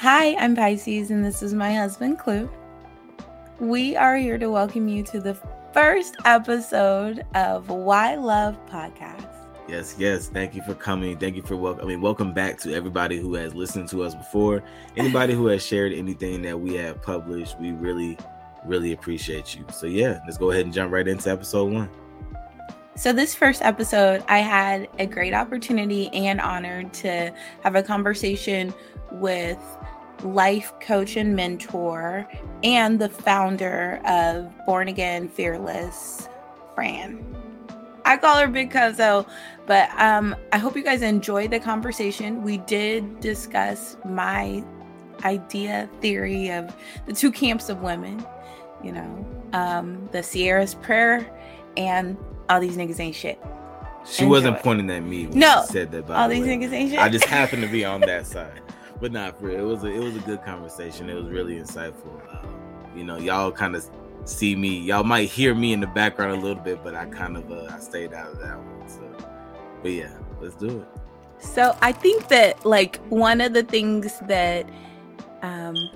Hi, I'm Pisces, and this is my husband, Klue. We are here to welcome you to the first episode of Why Love Podcast. Yes, yes. Thank you for coming. Thank you for welcome. I mean, welcome back to everybody who has listened to us before. Anybody who has shared anything that we have published, we really, really appreciate you. So yeah, let's go ahead and jump right into episode one. So, this first episode, I had a great opportunity and honor to have a conversation with life coach and mentor and the founder of Born Again Fearless, Fran. I call her Big Cuzzo, but um, I hope you guys enjoyed the conversation. We did discuss my idea theory of the two camps of women, you know, um, the Ciara's prayer and all these niggas ain't shit. She Enjoy. wasn't pointing at me when no, she said that. By all the these way. niggas ain't shit. I just happened to be on that side, but not for real. It was a, it was a good conversation. It was really insightful. Uh, you know, y'all kind of see me. Y'all might hear me in the background a little bit, but I kind of uh, I stayed out of that one. So, but yeah, let's do it. So I think that like one of the things that um,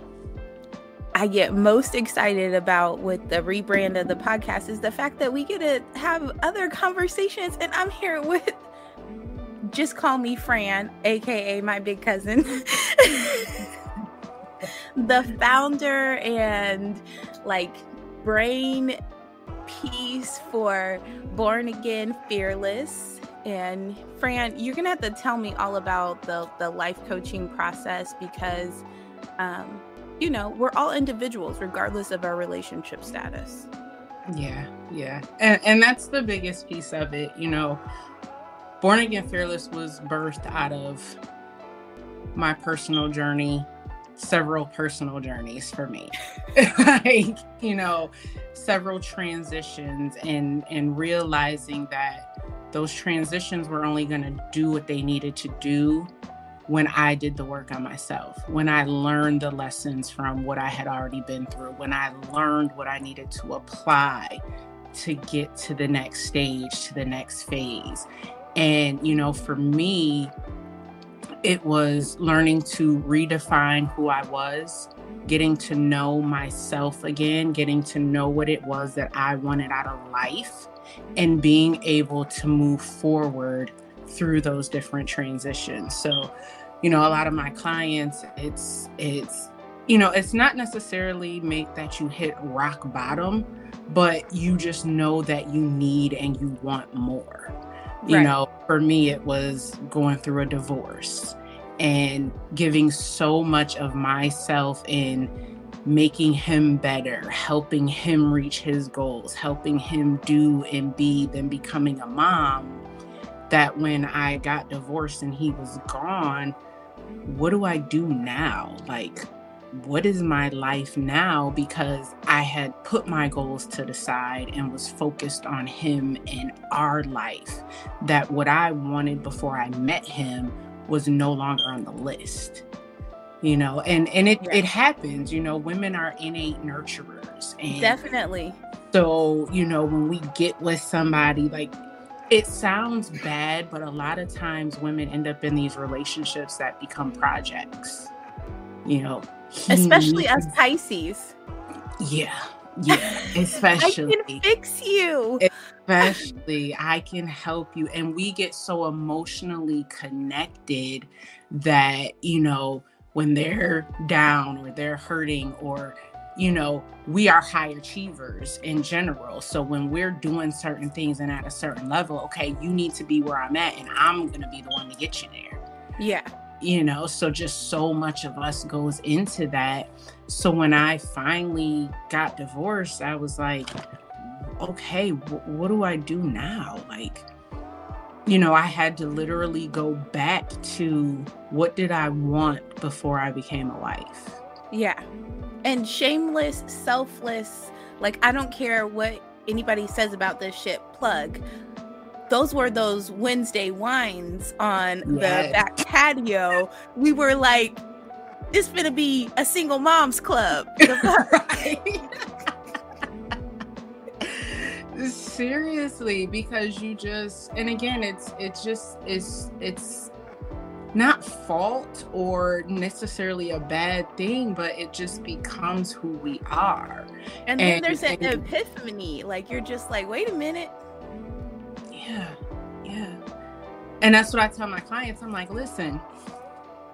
I get most excited about with the rebrand of the podcast is the fact that we get to have other conversations. And I'm here with just call me Fran, aka my big cousin, the founder and like brain piece for Born Again Fearless. And Fran, you're gonna have to tell me all about the the life coaching process because um, you know, we're all individuals regardless of our relationship status. Yeah, yeah. And, and that's the biggest piece of it. You know, Born Again Fearless was birthed out of my personal journey, several personal journeys for me. like, you know, several transitions and and realizing that those transitions were only going to do what they needed to do when I did the work on myself, when I learned the lessons from what I had already been through, when I learned what I needed to apply to get to the next stage, to the next phase. And, you know, for me, it was learning to redefine who I was, getting to know myself again, getting to know what it was that I wanted out of life, and being able to move forward through those different transitions. So, you know, a lot of my clients, it's it's you know, it's not necessarily make that you hit rock bottom, but you just know that you need and you want more. You right. know, for me it was going through a divorce and giving so much of myself in making him better, helping him reach his goals, helping him do and be, then becoming a mom. That when I got divorced and he was gone, what do I do now? Like, what is my life now? Because I had put my goals to the side and was focused on him and our life. That what I wanted before I met him was no longer on the list. You know, and and it it happens. You know, women are innate nurturers, and definitely. So you know, when we get with somebody, like it sounds bad, but a lot of times women end up in these relationships that become projects. You know, especially as Pisces. Yeah, yeah, especially. I can fix you. Especially, I can help you. And we get so emotionally connected that, you know, when they're down or they're hurting or you know, we are high achievers in general. So when we're doing certain things and at a certain level, okay, you need to be where I'm at and I'm going to be the one to get you there. Yeah. You know, so just so much of us goes into that. So when I finally got divorced, I was like, okay, w- what do I do now? Like, you know, I had to literally go back to what did I want before I became a wife? Yeah and shameless, selfless. Like, I don't care what anybody says about this shit, plug. Those were those Wednesday wines on yes. the back patio. We were like, this gonna be a single moms club. Seriously, because you just and again it's it's just it's it's not fault or necessarily a bad thing, but it just becomes who we are. And then and, there's an and, epiphany. Like you're just like, wait a minute. Yeah. Yeah. And that's what I tell my clients. I'm like, listen,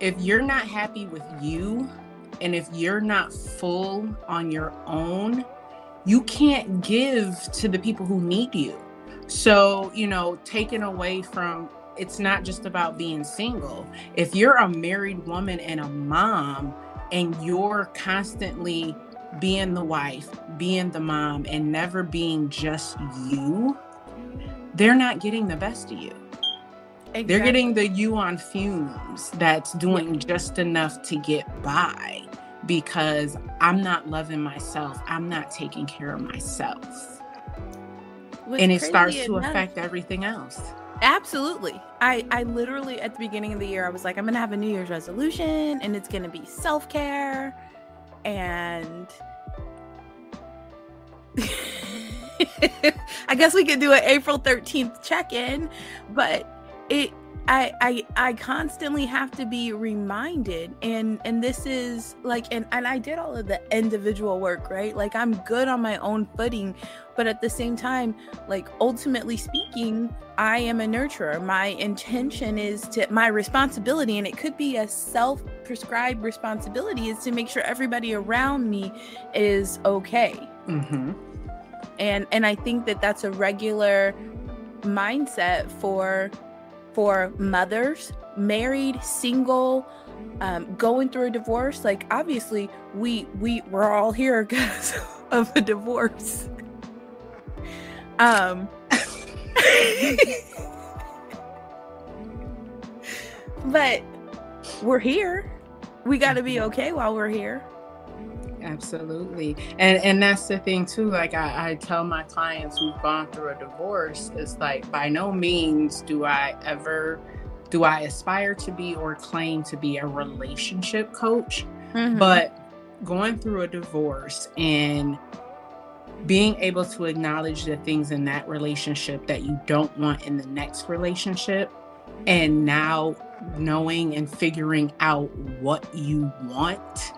if you're not happy with you and if you're not full on your own, you can't give to the people who need you. So, you know, taken away from it's not just about being single. If you're a married woman and a mom and you're constantly being the wife, being the mom, and never being just you, they're not getting the best of you. Exactly. They're getting the you on fumes that's doing just enough to get by because I'm not loving myself. I'm not taking care of myself. What's and it starts to enough. affect everything else. Absolutely. I I literally at the beginning of the year I was like I'm going to have a new year's resolution and it's going to be self-care and I guess we could do an April 13th check-in, but it I, I I constantly have to be reminded and and this is like and and I did all of the individual work right? Like I'm good on my own footing but at the same time like ultimately speaking I am a nurturer. My intention is to my responsibility and it could be a self prescribed responsibility is to make sure everybody around me is okay. Mm-hmm. and and I think that that's a regular mindset for for mothers, married, single, um, going through a divorce. Like obviously, we we we're all here because of a divorce. Um, but we're here. We got to be okay while we're here. Absolutely. And and that's the thing too. Like I, I tell my clients who've gone through a divorce, it's like by no means do I ever do I aspire to be or claim to be a relationship coach. Mm-hmm. But going through a divorce and being able to acknowledge the things in that relationship that you don't want in the next relationship and now knowing and figuring out what you want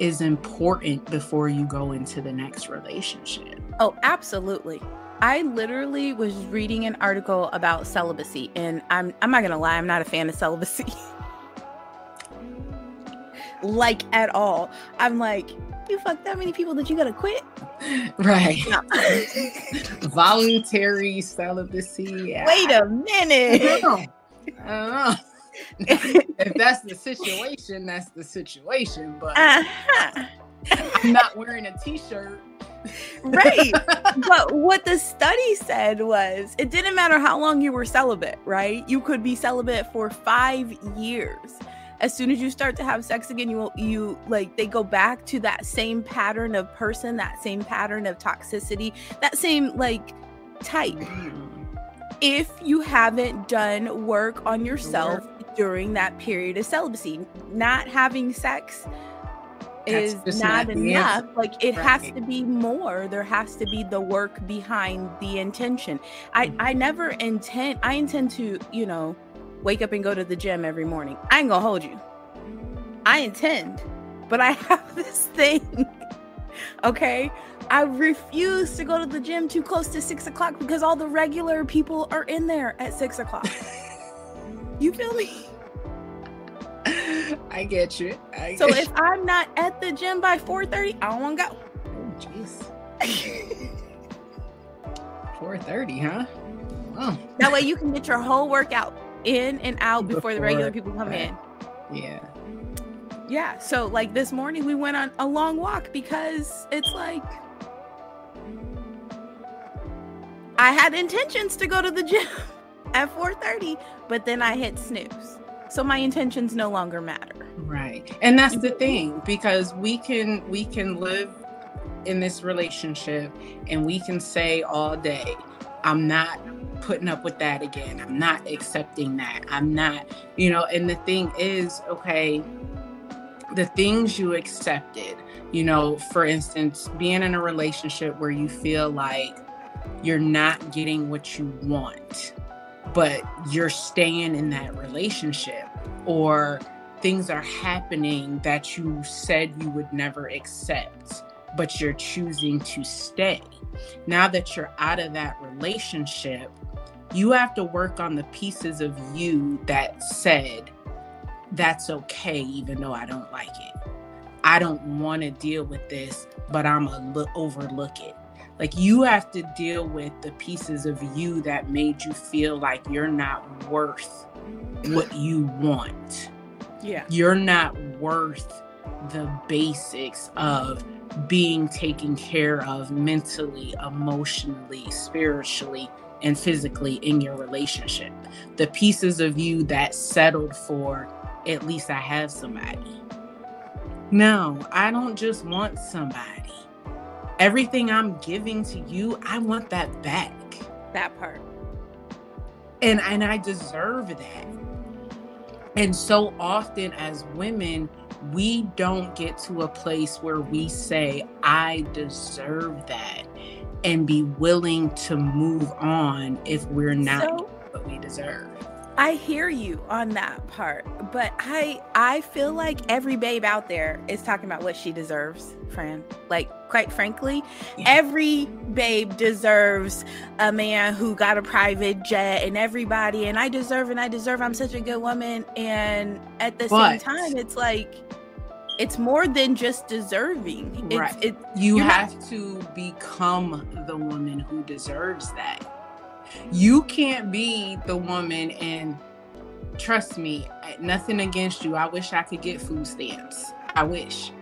is important before you go into the next relationship. Oh, absolutely. I literally was reading an article about celibacy and I'm I'm not going to lie, I'm not a fan of celibacy. like at all. I'm like, you fuck that many people that you got to quit? Right. No. Voluntary celibacy. Wait a minute. I don't know. I don't know. if that's the situation, that's the situation. But uh-huh. I'm not wearing a t-shirt. right. but what the study said was it didn't matter how long you were celibate, right? You could be celibate for five years. As soon as you start to have sex again, you you like they go back to that same pattern of person, that same pattern of toxicity, that same like type. Mm-hmm. If you haven't done work on yourself during that period of celibacy. Not having sex is not, not enough. Like it right. has to be more. There has to be the work behind the intention. I mm-hmm. I never intend. I intend to you know wake up and go to the gym every morning. I ain't gonna hold you. I intend, but I have this thing. okay. I refuse to go to the gym too close to six o'clock because all the regular people are in there at six o'clock. you feel me? I get you. I get so if I'm not at the gym by 4:30, I don't want to go. Oh, jeez. 4:30, huh? Oh. That way you can get your whole workout in and out before, before the regular people come in. Yeah. Yeah. So like this morning we went on a long walk because it's like I had intentions to go to the gym at 4:30, but then I hit snooze so my intentions no longer matter. Right. And that's the mm-hmm. thing because we can we can live in this relationship and we can say all day i'm not putting up with that again. I'm not accepting that. I'm not you know and the thing is okay the things you accepted you know for instance being in a relationship where you feel like you're not getting what you want but you're staying in that relationship or things are happening that you said you would never accept, but you're choosing to stay. Now that you're out of that relationship, you have to work on the pieces of you that said, that's okay, even though I don't like it. I don't want to deal with this, but I'm going to overlook it. Like you have to deal with the pieces of you that made you feel like you're not worth what you want. Yeah. You're not worth the basics of being taken care of mentally, emotionally, spiritually, and physically in your relationship. The pieces of you that settled for at least I have somebody. No, I don't just want somebody. Everything I'm giving to you, I want that back. That part. And and I deserve that. And so often as women, we don't get to a place where we say, I deserve that and be willing to move on if we're not So- what we deserve. I hear you on that part, but I I feel like every babe out there is talking about what she deserves, Fran. Like quite frankly, Yeah. every babe deserves a man who got a private jet and everybody and I deserve and I deserve I'm such a good woman and at the same time it's like it's more than just deserving. It's Right. it You You're not- have to become the woman who deserves that. You can't be the woman and trust me, nothing against you. I wish I could get food stamps. I wish.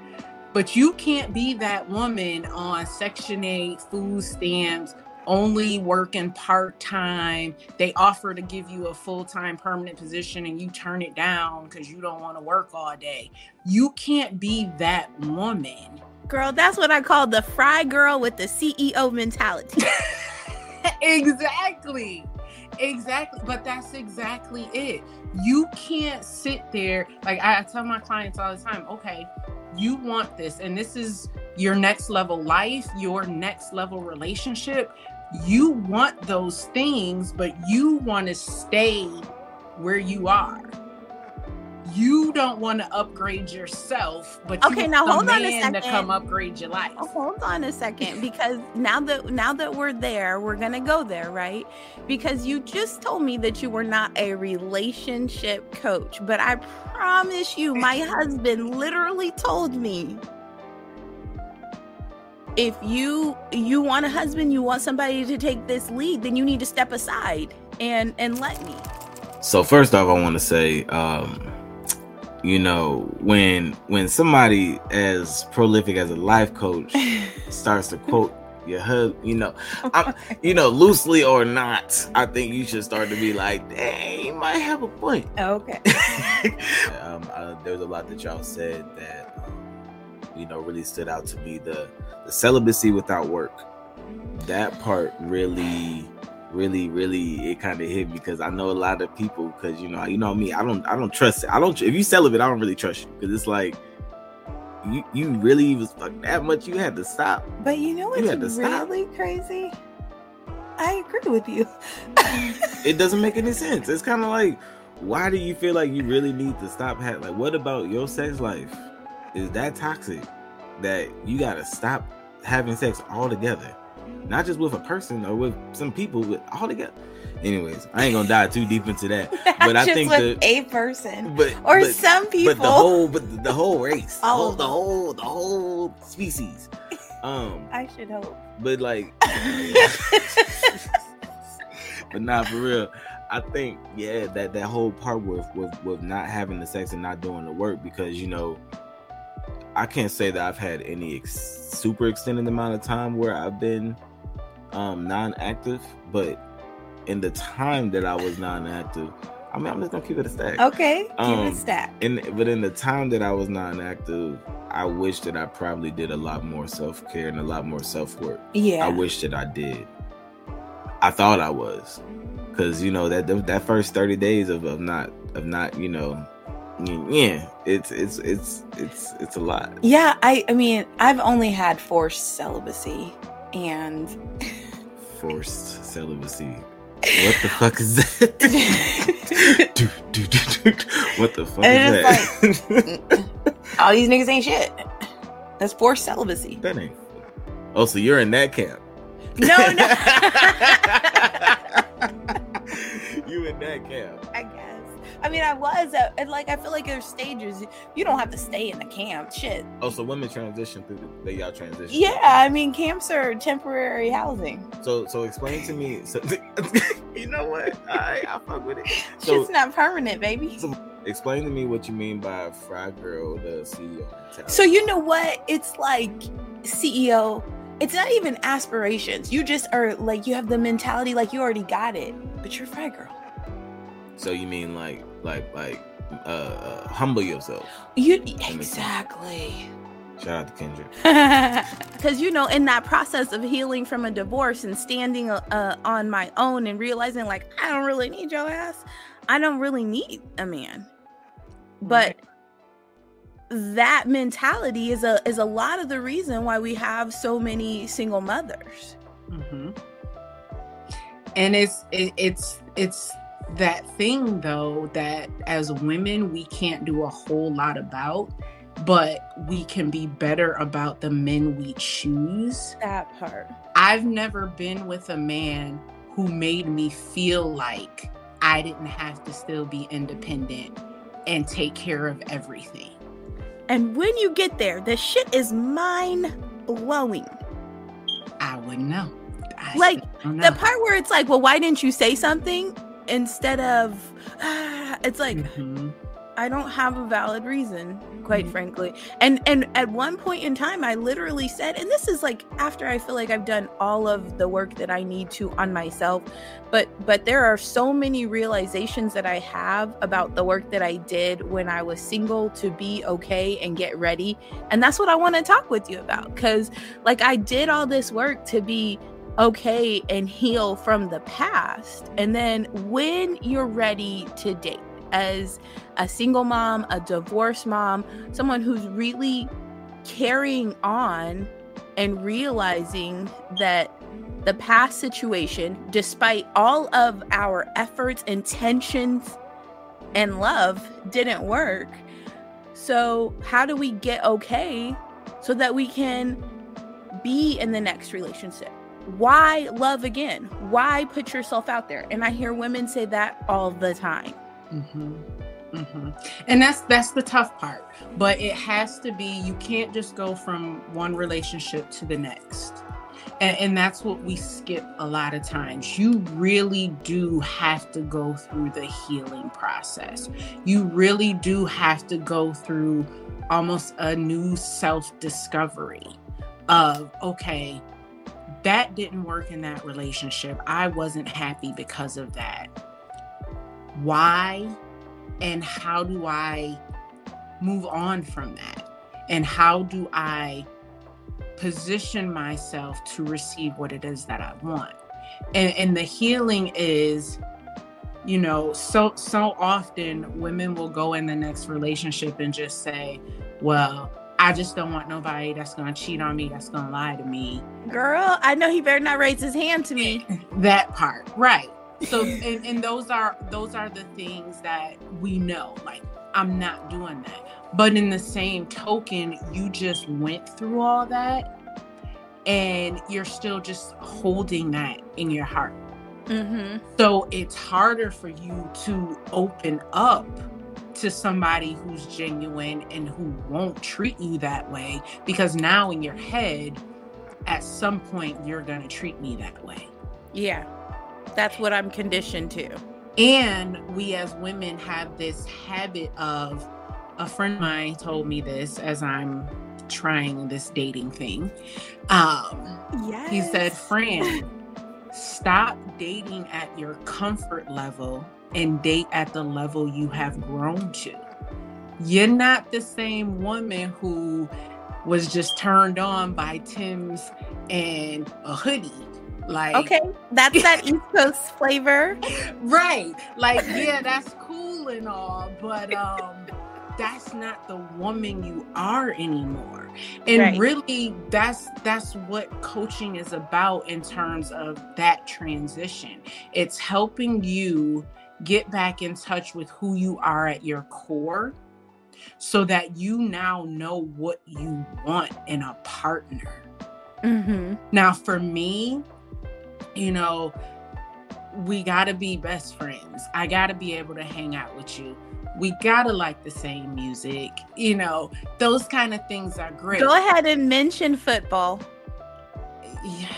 But you can't be that woman on Section 8 food stamps, only working part time. They offer to give you a full time permanent position and you turn it down because you don't want to work all day. You can't be that woman. girl, that's what I call the fry girl with the CEO mentality. exactly. Exactly. But that's exactly it. You can't sit there. Like I, tell my clients all the time, okay, you want this, and this is your next level life, your next level relationship. You want those things, but you want to stay where you are. You don't want to upgrade yourself, but you Okay, want now the hold on a man to come upgrade your life. Oh, hold on a second because now that now that we're there we're gonna go there right? Because you just told me that you were not a relationship coach but i promise you my husband literally told me if you you want a husband you want somebody to take this lead then you need to step aside and and let me. So first off, I want to say, um, you know, when when somebody as prolific as a life coach starts to quote your husband, you know, I'm, you know, loosely or not, I think you should start to be like, dang, you might have a point. okay um, uh, there's a lot that y'all said that um, you know really stood out to me. The the celibacy without work, that part really, really, really, it kind of hit me because I know a lot of people because you know you know me. I don't I don't trust it. I don't if you celibate, I don't really trust you because it's like. You, you really was fuck that much you had to stop but you know You what's had to stop. really crazy i agree with you it doesn't make any sense. It's kind of like, why do you feel like you really need to stop having? Like, what about your sex life is that toxic that you gotta stop having sex altogether? Not just with a person or with some people, but all together. Anyways, I ain't gonna dive too deep into that. But I think with the- a person But or but, some people. but the whole, but the, whole race, whole, the whole, the whole species. Um, I should hope. but like, but not for real. I think yeah, that that whole part with with with not having the sex and not doing the work because you know, I can't say that I've had any ex- super extended amount of time where I've been um non-active, but in the time that I was non-active, I mean, I'm just gonna keep it a stack. okay, keep Um, it stack. In but in the time that I was non-active, I wish that I probably did a lot more self-care and a lot more self-work. Yeah. I wish that I did. I thought I was, because you know that that first thirty days of, of not of not you know, yeah, it's it's it's it's it's a lot. yeah, I I mean, I've only had forced celibacy and Forced celibacy. what the fuck is that? do, do, do, what the fuck and is that? Like, all these niggas ain't shit. That's forced celibacy. That ain't. Oh, so you're in that camp? No, no. you in that camp? I guess. I mean, I was at, and like I feel like there's stages. You don't have to stay in the camp. Shit. Oh, so women transition through the they y'all transition. Yeah, I mean, camps are temporary housing. So, so explain to me. So, you know what? I I fuck with it. So, Shit's not permanent, baby. So explain to me what you mean by fry girl, the CEO. So you know what? It's like CEO it's not even aspirations. You just are like you have the mentality like you already got it, but you're fry girl. So you mean like like like uh, uh humble yourself? You exactly. Shout out to Kendra. Because you know, in that process of healing from a divorce and standing uh, on my own and realizing like I don't really need your ass. I don't really need a man. But that mentality is a is a lot of the reason why we have so many single mothers. Mm-hmm. And it's it, it's it's that thing though that as women we can't do a whole lot about but we can be better about the men we choose. That part. I've never been with a man who made me feel like i didn't have to still be independent and take care of everything. And when you get there the shit is mind blowing i wouldn't know. I like know. the part where it's like well why didn't you say something instead of it's like mm-hmm. I don't have a valid reason, quite mm-hmm. frankly. And and at one point in time I literally said, and this is like after I feel like I've done all of the work that I need to on myself, but but there are so many realizations that I have about the work that I did when I was single to be okay and get ready. And that's what I want to talk with you about cuz like I did all this work to be okay and heal from the past. And then when you're ready to date as a single mom, a divorced mom, someone who's really carrying on and realizing that the past situation, despite all of our efforts, intentions, and love, didn't work. So, how do we get okay so that we can be in the next relationship? Why love again? Why put yourself out there? And I hear women say that all the time. Mm-hmm. Mm-hmm. And that's that's the tough part. But it has to be. You can't just go from one relationship to the next. And, and, that's what we skip a lot of times. You really do have to go through the healing process. You really do have to go through almost a new self discovery of, okay, that didn't work in that relationship. I wasn't happy because of that. Why and how do I move on from that? And how do I position myself to receive what it is that I want? And, and the healing is you know so so often women will go in the next relationship and just say well I just don't want nobody that's gonna cheat on me, that's gonna lie to me. Girl, I know he better not raise his hand to me. that part, right. So and, and those are those are the things that we know. Like, I'm not doing that. But in the same token, you just went through all that and you're still just holding that in your heart. Mm-hmm. So it's harder for you to open up to somebody who's genuine and who won't treat you that way because now in your head at some point you're going to treat me that way. Yeah. That's what I'm conditioned to. And we as women have this habit of a friend of mine told me this as I'm trying this dating thing. Um yes. he said, "Fran, stop dating at your comfort level and date at the level you have grown to. You're not the same woman who was just turned on by Tim's and a hoodie. Like Okay, that's that East Coast flavor. Right. Like, yeah, that's cool and all, but um that's not the woman you are anymore and Right. really that's that's what coaching is about in terms of that transition it's helping you get back in touch with who you are at your core so that you now know what you want in a partner Mm-hmm. now, for me, you know, we got to be best friends. I got to be able to hang out with you. We got to like the same music. You know, those kind of things are great. Go ahead and mention football. Yeah,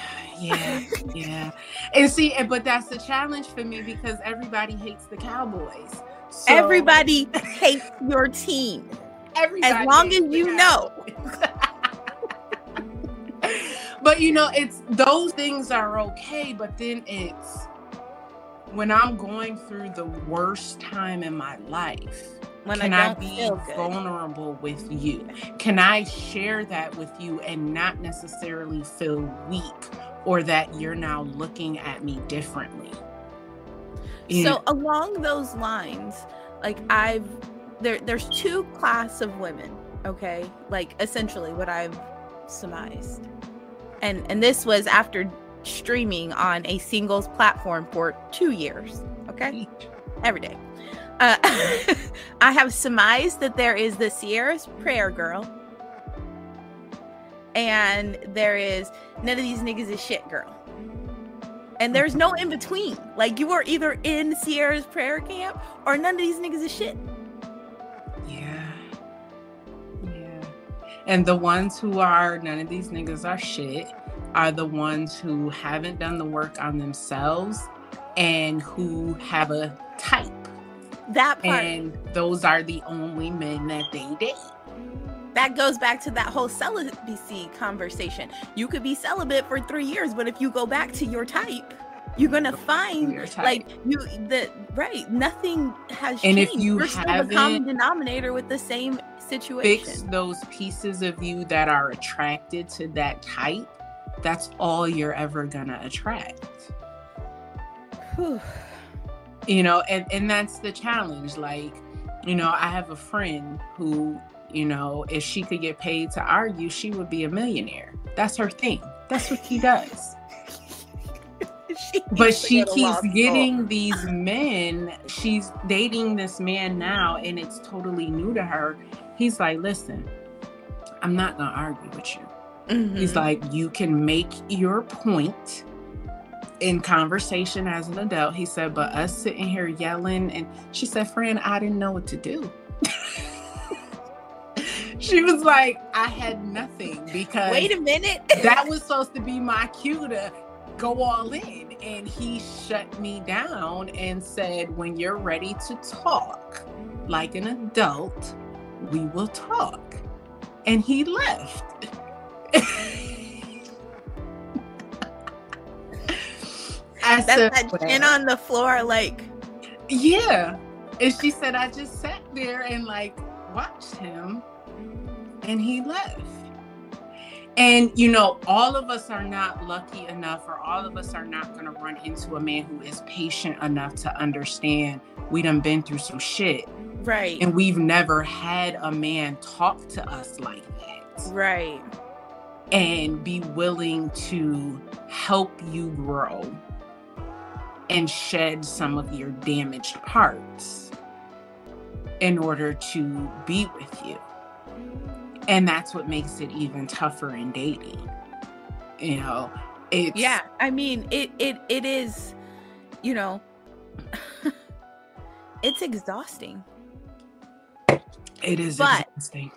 yeah, yeah. And see, but that's the challenge for me because everybody hates the Cowboys. So Everybody hates your team. everybody as long as you know. But you know, it's those things are okay, but then it's when I'm going through the worst time in my life. When can I I, be vulnerable with you? Can I share that with you and not necessarily feel weak or that you're now looking at me differently? You So along those lines, like I've there there's two class of women, okay? Like essentially what I've surmised. And and this was after streaming on a singles platform for 2 years, okay? Every day. Uh, I have surmised that there is the Ciara's prayer girl and there is none of these niggas is shit girl. And hmm. there's no in between. Like you are either in Ciara's prayer camp or none of these niggas is shit. Yeah. Yeah. And the ones who are, none of these niggas are shit, are the ones who haven't done the work on themselves and who have a type. That part And those are the only men that they date. That goes back to that whole celibacy conversation. You could be celibate for three years, but if you go back to your type, you're gonna find Your like you the right nothing has And if changed. you You're still the common denominator with the same situation fix those pieces of you that are attracted to that type, that's all you're ever gonna attract. Whew. you know and and that's the challenge like you know i have a friend who you know if she could get paid to argue she would be a millionaire. That's her thing. That's what she does. She but she keeps getting these men. She's dating this man now and it's totally new to her. He's like listen i'm not gonna argue with you. He's Mhm. like, you can make your point in conversation as an adult. He said, but us sitting here yelling, and she said, friend, I didn't know what to do. she was like, I had nothing because Wait a minute. that was supposed to be my cue to go all in. And he shut me down and said, when you're ready to talk like an adult, we will talk. And he left. I That's said, that chin on the floor, like yeah. And she said, I just sat there and like watched him and he left. And you know, all of us are not lucky enough, or all of us are not going to run into a man who is patient enough to understand we done been through some shit right, and we've never had a man talk to us like that right. and be willing to help you grow and shed some of your damaged parts in order to be with you. And that's what makes it even tougher in dating. You know, it's Yeah, I mean it. It it is, you know, it's exhausting. it is But- exhausting.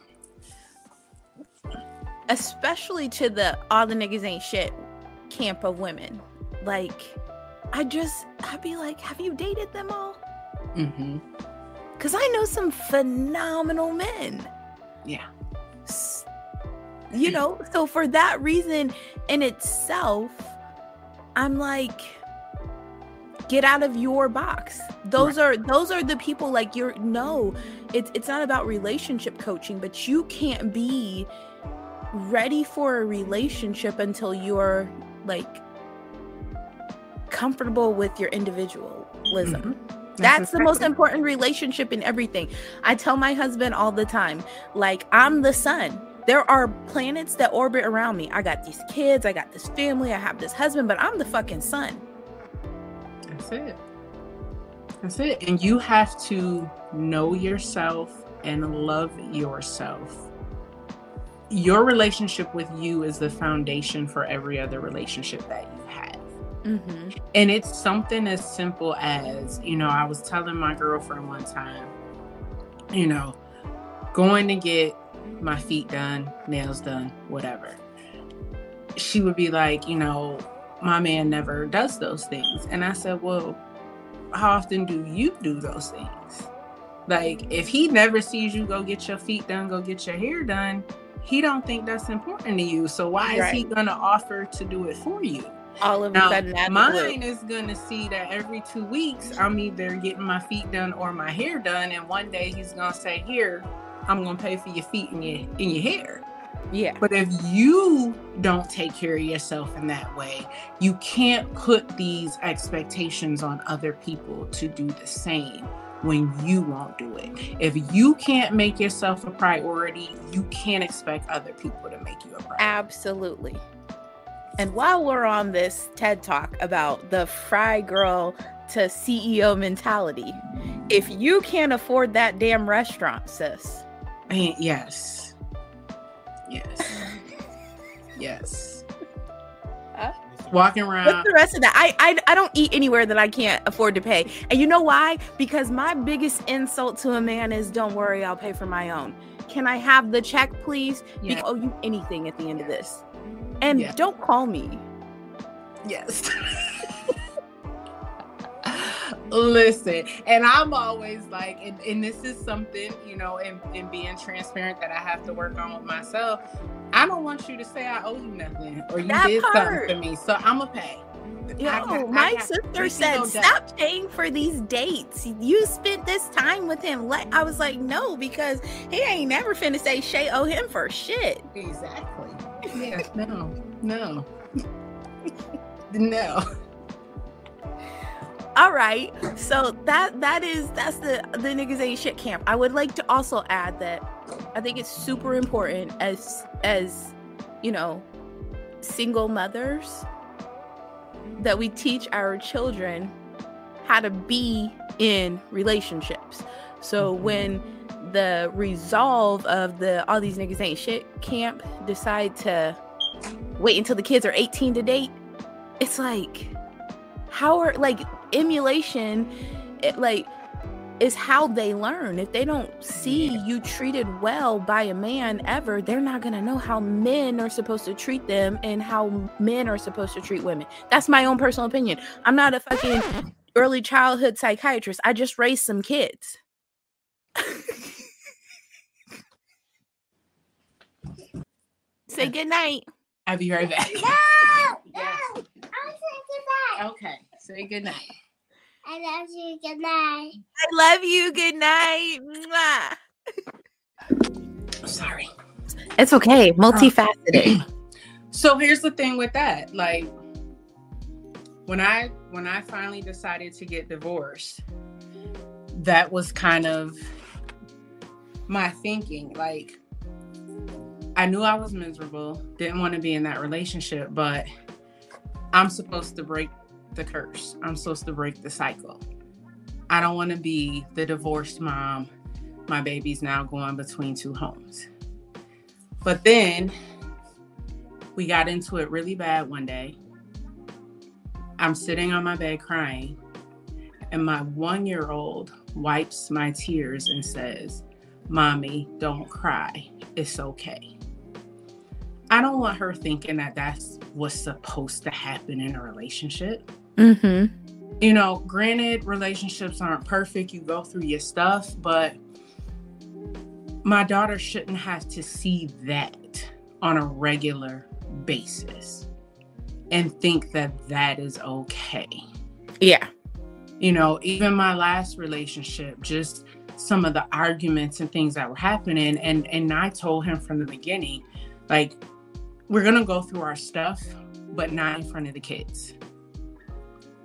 especially to the all the niggas ain't shit camp of women. Like, I just I'd be like, have you dated them all? hmm Because I know some phenomenal men. Yeah. You know, so for that reason in itself, I'm like, get out of your box. Those are those are the people like you're no, it's it's not about relationship coaching, but you can't be ready for a relationship until you're like comfortable with your individualism. Mm-hmm. That's, the most important relationship in everything. I tell my husband all the time, like, I'm the sun. There are planets that orbit around me. I got these kids, I got this family, I have this husband, but I'm the fucking sun. That's it. That's it. And you have to know yourself and love yourself. Your relationship with you is the foundation for every other relationship that you have. Mm-hmm. And it's something as simple as, you know, I was telling my girlfriend one time, you know, going to get my feet done, nails done, whatever. She would be like, you know, my man never does those things. And I said, well, how often do you do those things? Like, if he never sees you go get your feet done, go get your hair done, he don't think that's important to you. So why right. is he gonna offer to do it for you? All of now, a sudden mine is gonna see that every two weeks i'm either getting my feet done or my hair done and one day he's gonna say here i'm gonna pay for your feet and your and your hair yeah but if you don't take care of yourself in that way you can't put these expectations on other people to do the same when you won't do it. If you can't make yourself a priority, you can't expect other people to make you a priority. Absolutely. And while we're on this TED talk about the fry girl to CEO mentality, if you can't afford that damn restaurant, sis. I mean, yes. Yes. yes. Huh? Walking around. What's the rest of that? I, I I don't eat anywhere that I can't afford to pay. And you know why? Because my biggest insult to a man is don't worry, I'll pay for my own. Can I have the check, please? Yeah. Because, oh, you anything at the end of this. And yeah. don't call me. Yes. Listen, and I'm always like, and, and, this is something, you know, in, in being transparent that I have to work on with myself. I don't want you to say I owe you nothing or you that did part. something for me. So I'm going to pay. Yo, my sister said, "Stop paying for these dates. You spent this time with him." Like I was like, "No," because he ain't never finna say Shay owe him for shit. Exactly. Yeah. no. No. no. All right. So that that is that's the the niggas ain't shit camp. I would like to also add that I think it's super important as as you know single mothers that we teach our children how to be in relationships. So when the resolve of the all these niggas ain't shit camp decide to wait until the kids are 18 to date, it's like how are like emulation it like is how they learn. If they don't see you treated well by a man ever, they're not going to know how men are supposed to treat them and how men are supposed to treat women. That's my own personal opinion. I'm not a fucking early childhood psychiatrist. I just raised some kids. Say good night. I'll be right back. No, no. I want to say goodbye. Okay. Say good night. I love you. Good night. I love you. Good night. Mwah. Sorry. It's okay. Um, multifaceted. so here's the thing with that. Like when I when I finally decided to get divorced, that was kind of my thinking. Like I knew I was miserable, didn't want to be in that relationship, but I'm supposed to break the curse. I'm supposed to break the cycle. I don't want to be the divorced mom. My baby's now going between two homes. But then we got into it really bad one day. I'm sitting on my bed crying, and my one year old wipes my tears and says, Mommy, don't cry. It's okay. I don't want her thinking that that's what's supposed to happen in a relationship. Mm-hmm. You know, granted, relationships aren't perfect. You go through your stuff, but my daughter shouldn't have to see that on a regular basis and think that that is okay. Yeah. You know, even my last relationship, just some of the arguments and things that were happening and and I told him from the beginning like we're going to go through our stuff but not in front of the kids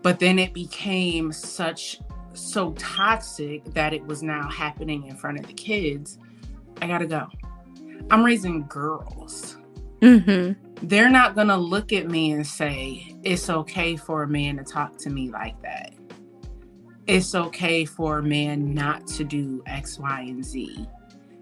but then it became such so toxic that it was now happening in front of the kids, I gotta go. I'm raising girls. Mm-hmm. They're not gonna look at me and say, it's okay for a man to talk to me like that. It's okay for a man not to do X, Y, and Z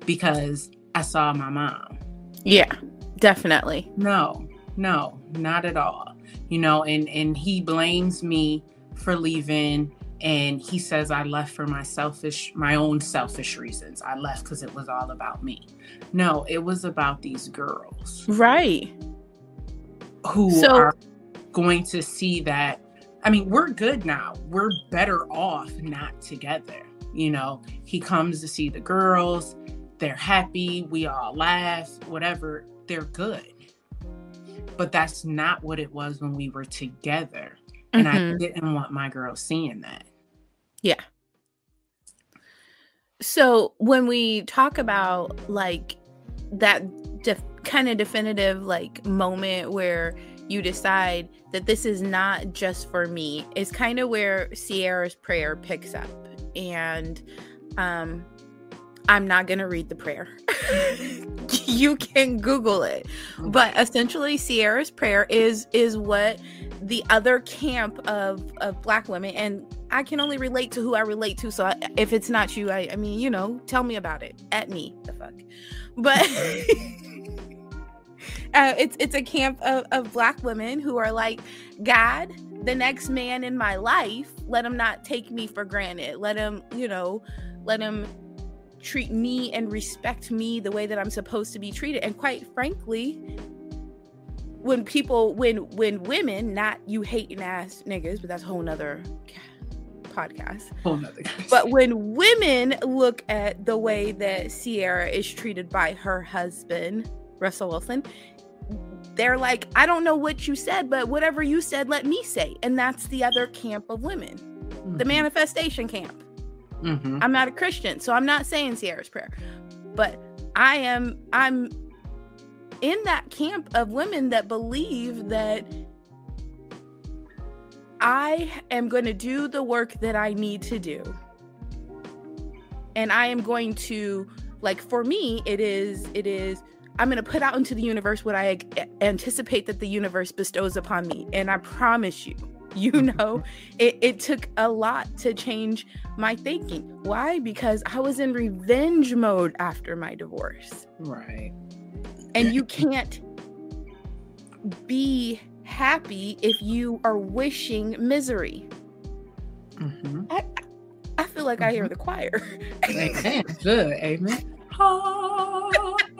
because I saw my mom. Yeah, definitely. No, no, not at all. You know, and and he blames me for leaving and he says I left for my selfish my own selfish reasons. I left cuz it was all about me. No, it was about these girls Right. who So- are going to see that I mean, we're good now. We're better off not together. You know, he comes to see the girls, they're happy, we all laugh, whatever, they're good. But that's not what it was when we were together. And I Mhm. didn't want my girl seeing that. Yeah. So when we talk about like that def- kind of definitive like moment where you decide that this is not just for me, is kind of where Ciara's prayer picks up. And um I'm not going to read the prayer. you can google it. But essentially Ciara's prayer is is what the other camp of of black women and I can only relate to who I relate to. So I, if it's not you, I, I mean, you know, tell me about it at me. The fuck, but uh, it's it's a camp of, of black women who are like, God, the next man in my life, let him not take me for granted. Let him, you know, let him treat me and respect me the way that I'm supposed to be treated. And quite frankly, when people when when women not you hating ass niggas but that's a whole nother podcast Whole nother but when women look at the way that Ciara is treated by her husband russell wilson they're like i don't know what you said but whatever you said let me say and that's the other camp of women the manifestation camp Mhm. I'm not a Christian, so I'm not saying Ciara's prayer. But I am I'm in that camp of women that believe that I am going to do the work that I need to do. And I am going to like for me it is it is I'm going to put out into the universe what I anticipate that the universe bestows upon me. And I promise you, you know, it, it took a lot to change my thinking. Why? Because I was in revenge mode after my divorce. Right. And you can't be happy if you are wishing misery. Mhm. I feel like I hear the choir. Amen. Good. Amen.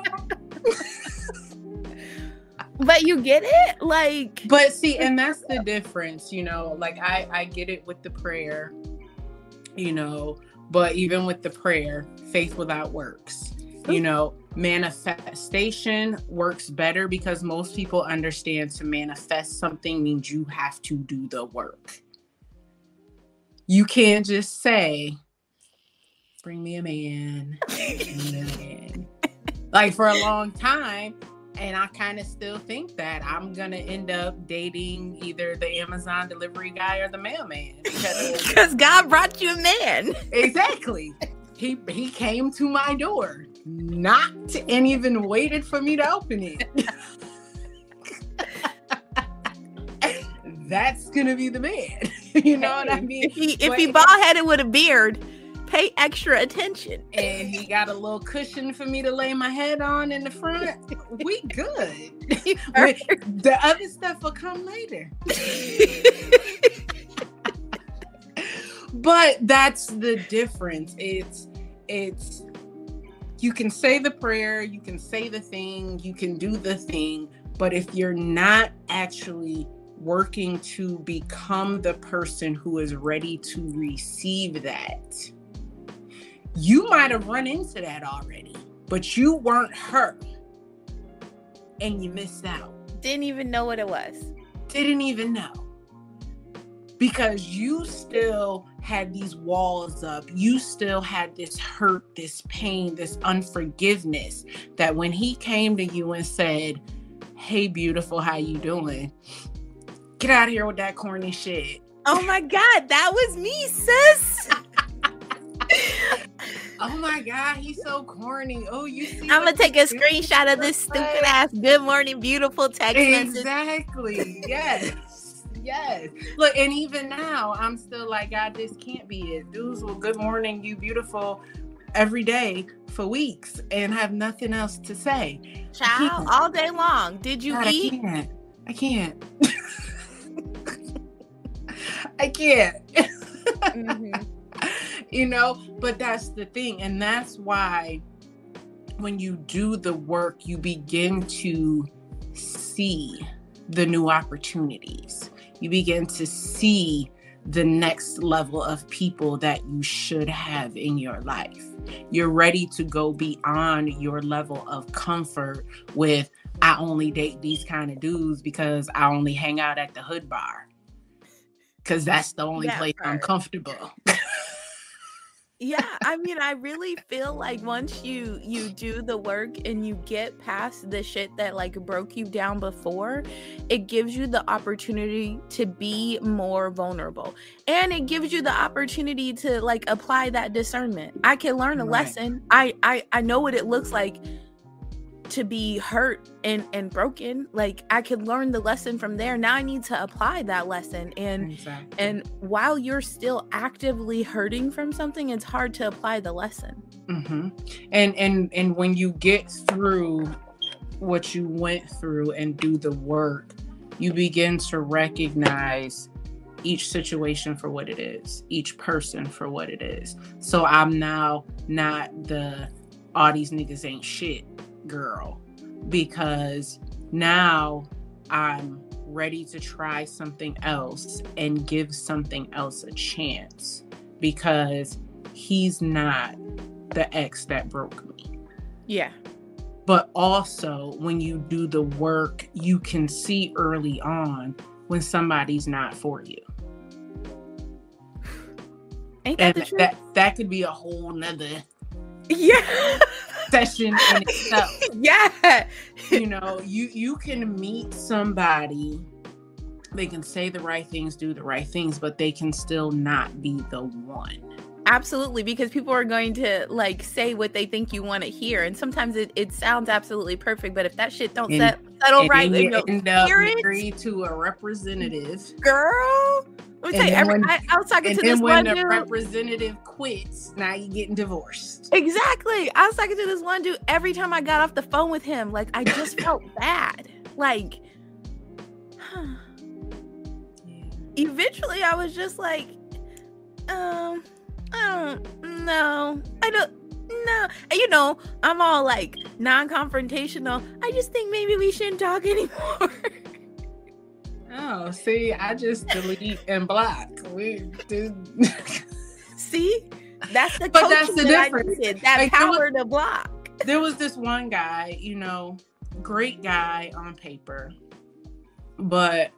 but you get it? Like, But see, and that's the difference, you know. Like I, I get it with the prayer, you know. But even with the prayer, faith without works, you know, manifestation works better because most people understand to manifest something means you have to do the work. You can't just say, "Bring me a man." Bring me a man. like for a long time, and I kind of still think that I'm gonna end up dating either the Amazon delivery guy or the mailman because God brought you a man. exactly he he came to my door, knocked, and even waited for me to open it. That's gonna be the man. you know what I mean? If he if But he bald headed with a beard, pay extra attention. and he got a little cushion for me to lay my head on in the front. We good. The other stuff will come later. but that's the difference it's it's you can say the prayer you can say the thing you can do the thing but if you're not actually working to become the person who is ready to receive that you might have run into that already but you weren't hurt. And you missed out. Didn't even know what it was. didn't even know. Because you still had these walls up. You still had this hurt this pain this unforgiveness that when he came to you and said hey beautiful how you doing? Get out of here with that corny shit. Oh my god, that was me, sis. oh my god, he's so corny. Oh, you see? I'm gonna take a screenshot of this stupid like? ass good morning, beautiful text message. Exactly. Yes. Yes. Look, and even now, I'm still like, God, this can't be it. Dudes will good morning, you beautiful, every day for weeks and have nothing else to say. Child, all day long. Did you God, I can't. I can't. I can't. Mhm. You know, but that's the thing. And that's why when you do the work, you begin to see the new opportunities. You begin to see the next level of people that you should have in your life. You're ready to go beyond your level of comfort with, I only date these kind of dudes because I only hang out at the hood bar. Because that's the only That place I'm comfortable. yeah i mean i really feel like once you you do the work and you get past the shit that like broke you down before it gives you the opportunity to be more vulnerable and it gives you the opportunity to like apply that discernment i can learn a Right. lesson i i i know what it looks like to be hurt and and broken like i can learn the lesson from there now i need to apply that lesson and Exactly. and while you're still actively hurting from something, it's hard to apply the lesson. hmm And and and when you get through what you went through and do the work, you begin to recognize each situation for what it is, each person for what it is. So I'm now not the all these niggas ain't shit girl because now I'm ready to try something else and give something else a chance because he's not the ex that broke me. Yeah. But also, when you do the work, you can see early on when somebody's not for you. Ain't that And the truth? that, that could be a whole nother yeah. Session in itself. yeah. you know, you you can meet somebody, they can say the right things, do the right things, but they can still not be the one. Absolutely, because people are going to like say what they think you want to hear. And sometimes it, it sounds absolutely perfect, but if that shit don't And- set, settle and right then you your end up married to a representative. girl. Let me tell you, every, when- I, I was talking And to this one dude. representative quits, now you're getting divorced. Exactly. I was talking to this one dude every time I got off the phone with him. Like, I just felt bad. Like, huh? eventually I was just like, um, Mm, I don't know. I don't know. And you know, I'm all like non confrontational. I just think maybe we shouldn't talk anymore. Oh, see, I just delete and block. We do. See? That's the But that's the that difference. That Like, there was- power to block. there was this one guy, you know, great guy on paper, but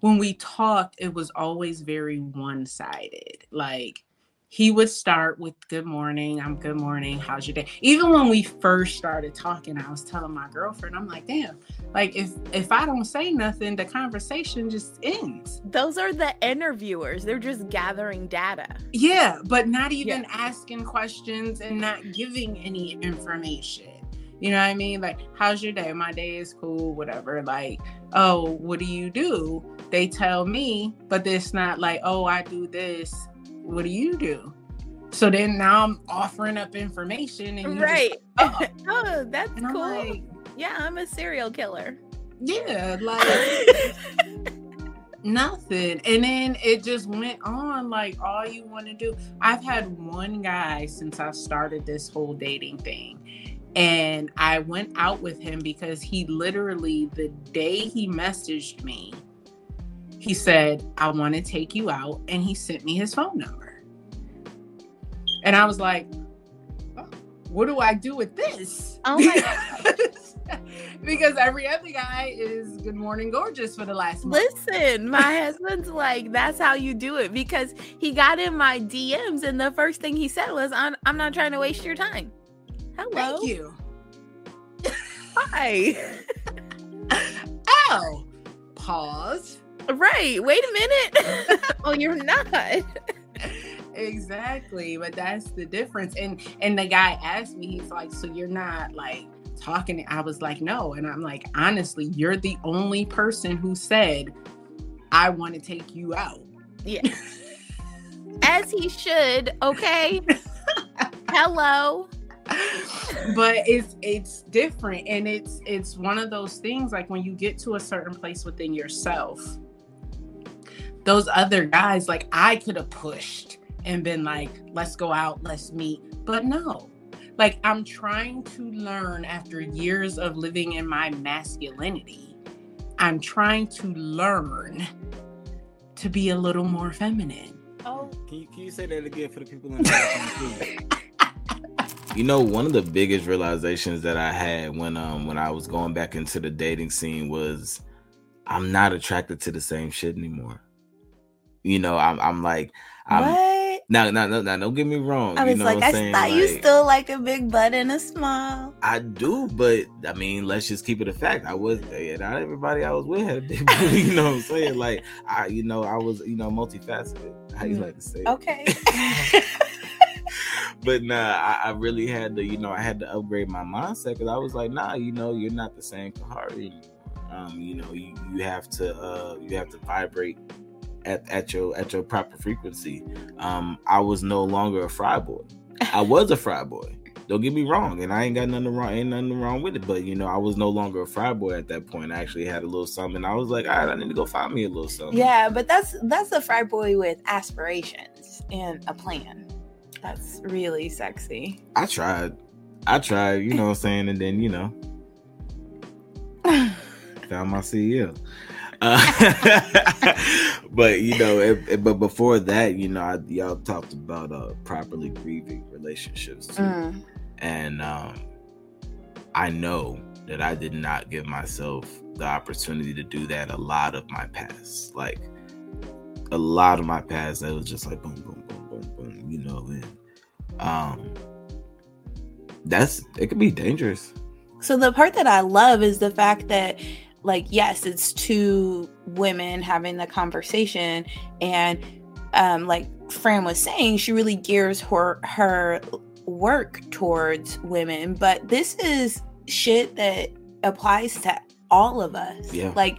when we talked, it was always very one sided. Like he would start with good morning, I'm good morning, how's your day? Even when we first started talking, I was telling my girlfriend, I'm like, damn, like if if I don't say nothing, the conversation just ends. Those are the interviewers. They're just gathering data. Yeah, but not even asking questions and not giving any information. You know what I mean? Like, how's your day? My day is cool, whatever. Like, oh, what do you do? They tell me, but it's not like, oh, I do this. What do you do? So then now I'm offering up information and just- Right. oh. oh, that's and I'm cool. like, yeah, I'm a serial killer. yeah, like nothing. And then it just went on like all you want to do. I've had one guy since I started this whole dating thing. And I went out with him because he literally, the day he messaged me, he said, I want to take you out. And he sent me his phone number. And I was like, oh, what do I do with this? Oh my because every other guy is good morning gorgeous for the last month. Listen, my husband's like, that's how you do it because he got in my DMs and the first thing he said was, I'm, I'm not trying to waste your time. Hello. Thank you. Hi. Oh, pause. Right. Wait a minute. oh, you're not. exactly but that's the difference and and the guy asked me he's like so you're not like talking i was like no and i'm like honestly you're the only person who said i want to take you out yeah as he should okay hello but it's it's different and it's it's one of those things like when you get to a certain place within yourself those other guys like i could have pushed and been like let's go out let's meet. But no. Like i'm trying to learn after years of living in my masculinity i'm trying to learn to be a little more feminine. Oh. Can you, can you say that again for the people in the you know one of the biggest realizations that i had when um when i was going back into the dating scene was i'm not attracted to the same shit anymore you know i'm, I'm like I'm, what now, now, now, now, don't get me wrong. I was you know like, I saying? thought like, you still like a big butt and a smile. I do, but I mean, let's just keep it a fact. I was, not everybody I was with had a big. You know what I'm saying? Like, I, you know, I was, you know, multifaceted. How you like to say? Okay. but nah, I, I, really had to, you know, I had to upgrade my mindset because I was like, nah, you know, you're not the same Kahari. Um, you know, you, you have to, uh, you have to vibrate at, at your at your proper frequency. Um, I was no longer a fry boy. I was a fry boy. Don't get me wrong, and I ain't got nothing wrong, ain't nothing wrong with it. But you know, I was no longer a fry boy at that point. I actually had a little something. I was like, all right, I need to go find me a little something. Yeah, but that's that's a fry boy with aspirations and a plan. That's really sexy. I tried. I tried, you know what I'm saying, and then you know, found my CEO. Uh, but you know, it, it, but before that, you know, I, y'all talked about uh, properly grieving relationships too, mm. and um, I know that I did not give myself the opportunity to do that. A lot of my past, like a lot of my past, that was just like boom, boom, boom, boom, boom, you know, and um, that's it could be dangerous. So the part that I love is the fact that like yes it's two women having the conversation and um like fran was saying she really gears her her work towards women but this is shit that applies to all of us yeah. like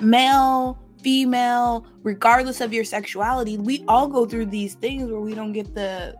male female regardless of your sexuality we all go through these things where we don't get the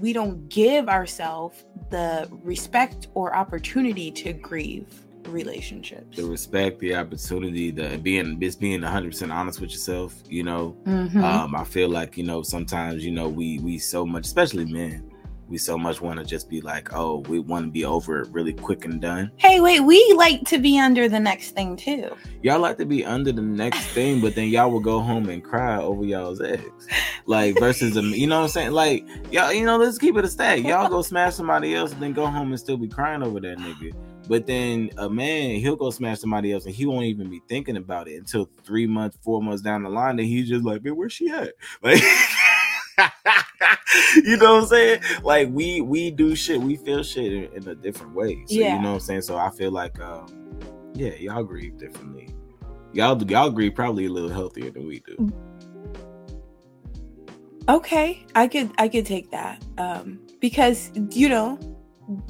we don't give ourselves the respect or opportunity to grieve relationships. The respect, the opportunity, the being just being 100% honest with yourself, you know. Mm-hmm. Um, I feel like, you know, sometimes, you know, we we so much, especially men, we so much want to just be like, oh, we want to be over it really quick and done. Hey, wait, we like to be under the next thing too. Y'all like to be under the next thing, but then y'all will go home and cry over y'all's eggs. Like versus a, you know what I'm saying? Like y'all, you know, let's keep it a stack. Y'all go smash somebody else and then go home and still be crying over that nigga. But then a man, he'll go smash somebody else and he won't even be thinking about it until three months, four months down the line. And he's just like, man, where's she at? Like you know what I'm saying? Like we we do shit, we feel shit in, in a different way. So yeah. you know what I'm saying? So I feel like um yeah, y'all grieve differently. Y'all y'all grieve probably a little healthier than we do. Okay, I could I could take that. Um because you know,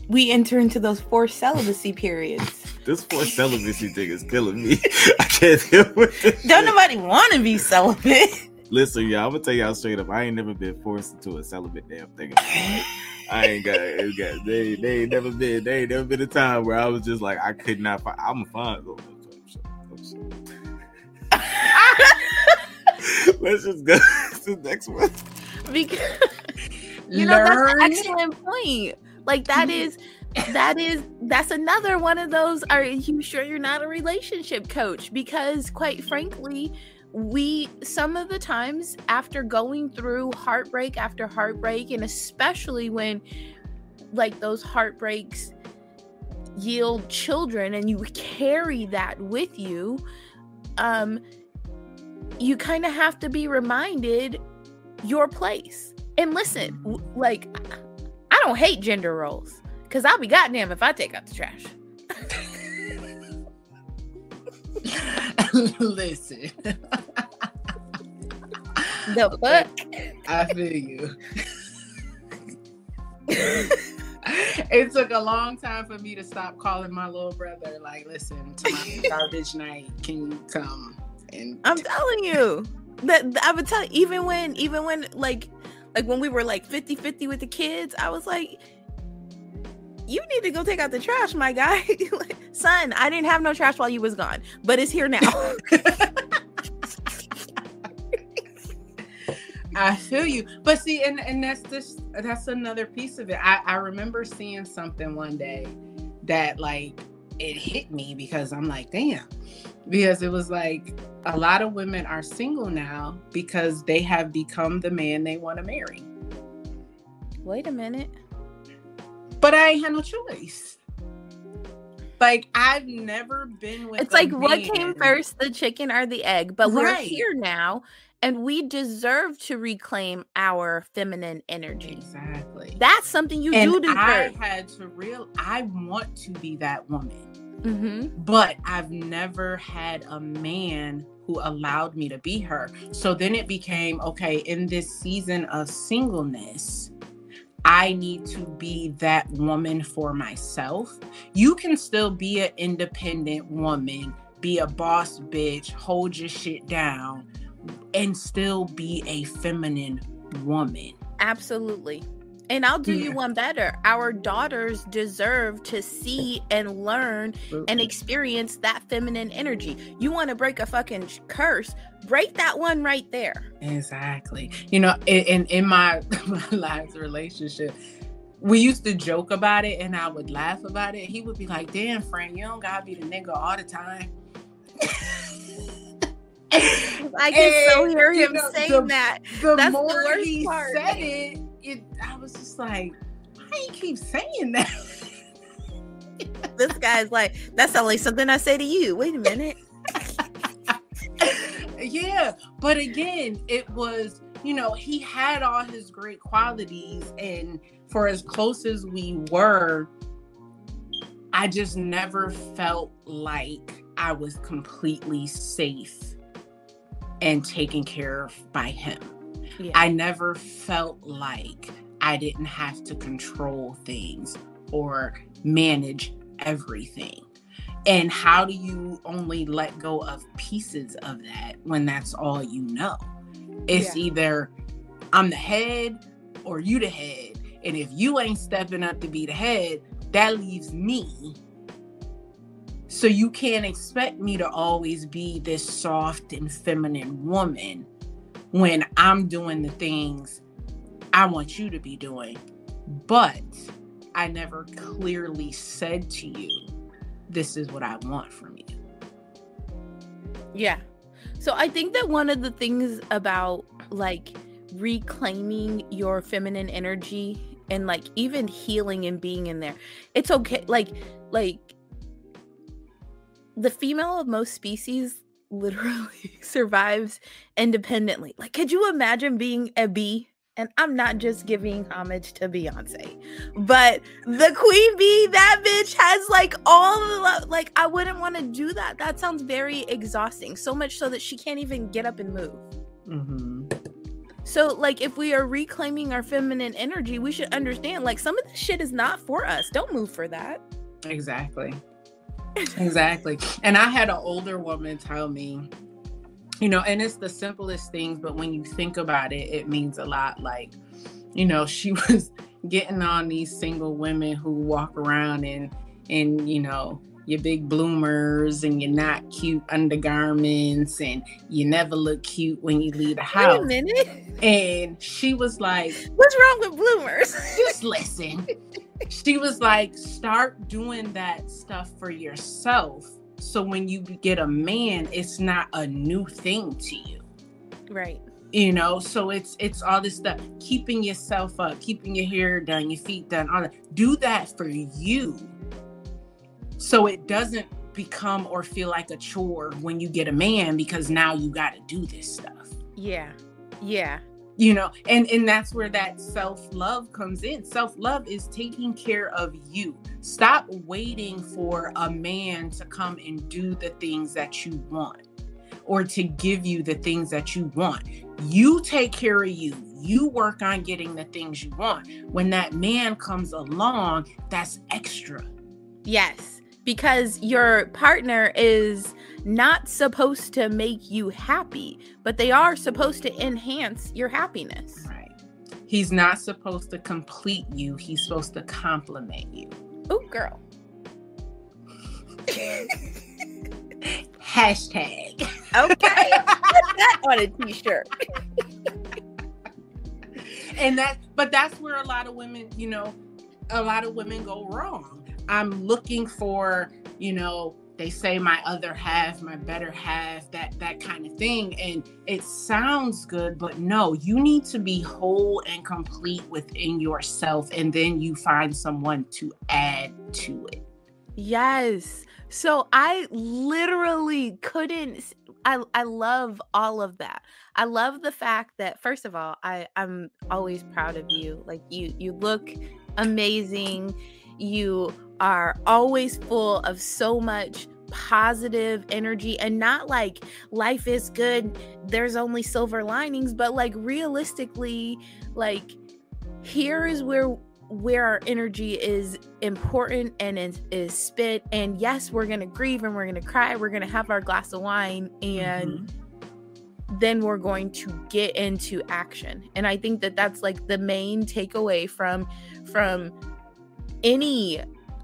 we enter into those forced celibacy periods. this forced celibacy thing is killing me. I can't deal with it. Don't nobody want to be celibate. Listen, y'all, I'm gonna tell y'all straight up. I ain't never been forced into a celibate damn thing. I ain't got, ain't got they, they ain't never been they ain't never been a time where I was just like I could not find I'm fine. Let's just go to the next one. Because you know that's an excellent point. Like that is that is that's another one of those are you sure you're not a relationship coach? Because quite frankly we some of the times after going through heartbreak after heartbreak and especially when like those heartbreaks yield children and you carry that with you um you kind of have to be reminded your place. And listen like i don't hate gender roles because i'll be goddamn if i take out the trash Listen. the fuck? I feel you. it took a long time for me to stop calling my little brother. Like, listen, to my garbage night, can you come? And I'm telling you that I would tell even when even when like like when we were like 50 50 with the kids, I was like, you need to go take out the trash, my guy. Son, I didn't have no trash while you was gone, but it's here now. I feel you. But see, and, and that's just that's another piece of it. I, I remember seeing something one day that like it hit me because I'm like, damn. Because it was like a lot of women are single now because they have become the man they want to marry. Wait a minute. But I ain't had no choice. Like I've never been with. It's like man. what came first, the chicken or the egg? But right. we're here now, and we deserve to reclaim our feminine energy. Exactly. That's something you and do deserve. I had to real. I want to be that woman. Mm-hmm. But I've never had a man who allowed me to be her. So then it became okay, in this season of singleness, I need to be that woman for myself. You can still be an independent woman, be a boss bitch, hold your shit down, and still be a feminine woman. Absolutely. And I'll do yeah. you one better. Our daughters deserve to see and learn and experience that feminine energy. You want to break a fucking curse, break that one right there. Exactly. You know, in in my, my last relationship, we used to joke about it and I would laugh about it. He would be like, damn, Fran, you don't gotta be the nigga all the time. I can and, so hear him know, saying the, that. The That's more the worst he part. said it, it, I was just like, why do you keep saying that? this guy's like, that's only something I say to you. Wait a minute. yeah, but again, it was, you know, he had all his great qualities, and for as close as we were, I just never felt like I was completely safe and taken care of by him. Yeah. I never felt like I didn't have to control things or manage everything. And how do you only let go of pieces of that when that's all you know? It's yeah. either I'm the head or you the head. And if you ain't stepping up to be the head, that leaves me so you can't expect me to always be this soft and feminine woman when I'm doing the things I want you to be doing. But I never clearly said to you, this is what I want from you. Yeah. So I think that one of the things about like reclaiming your feminine energy and like even healing and being in there, it's okay. Like, like the female of most species literally survives independently. Like, could you imagine being a bee? And I'm not just giving homage to Beyonce, but the queen bee, that bitch has like all the love. Like, I wouldn't want to do that. That sounds very exhausting. So much so that she can't even get up and move. Mm-hmm. So, like, if we are reclaiming our feminine energy, we should understand like some of this shit is not for us. Don't move for that. Exactly exactly. And I had an older woman tell me, you know, and it's the simplest things, but when you think about it, it means a lot. Like, you know, she was getting on these single women who walk around in in, you know, your big bloomers and your not cute undergarments and you never look cute when you leave the house. Wait a minute. And she was like, What's wrong with bloomers? Just listen. she was like, start doing that stuff for yourself. So when you get a man, it's not a new thing to you. Right. You know, so it's it's all this stuff, keeping yourself up, keeping your hair done, your feet done, all that. Do that for you. So it doesn't become or feel like a chore when you get a man because now you got to do this stuff. Yeah. Yeah you know and and that's where that self-love comes in self-love is taking care of you stop waiting for a man to come and do the things that you want or to give you the things that you want. You take care of you. You work on getting the things you want. When that man comes along, that's extra. Yes, because your partner is not supposed to make you happy, but they are supposed to enhance your happiness. Right. He's not supposed to complete you, he's supposed to complement you. Oh, girl. Hashtag. Okay. Put that on a t-shirt. and that but that's where a lot of women, you know, a lot of women go wrong. I'm looking for, you know, they say my other half, my better half, that that kind of thing and it sounds good, but no, you need to be whole and complete within yourself and then you find someone to add to it. Yes. So I literally couldn't I I love all of that. I love the fact that first of all, I I'm always proud of you. Like you you look amazing. You are always full of so much positive energy and not like life is good there's only silver linings but like realistically like here is where where our energy is important and is, is spent and yes we're gonna grieve and we're gonna cry we're gonna have our glass of wine and mm-hmm. then we're going to get into action and i think that that's like the main takeaway from from any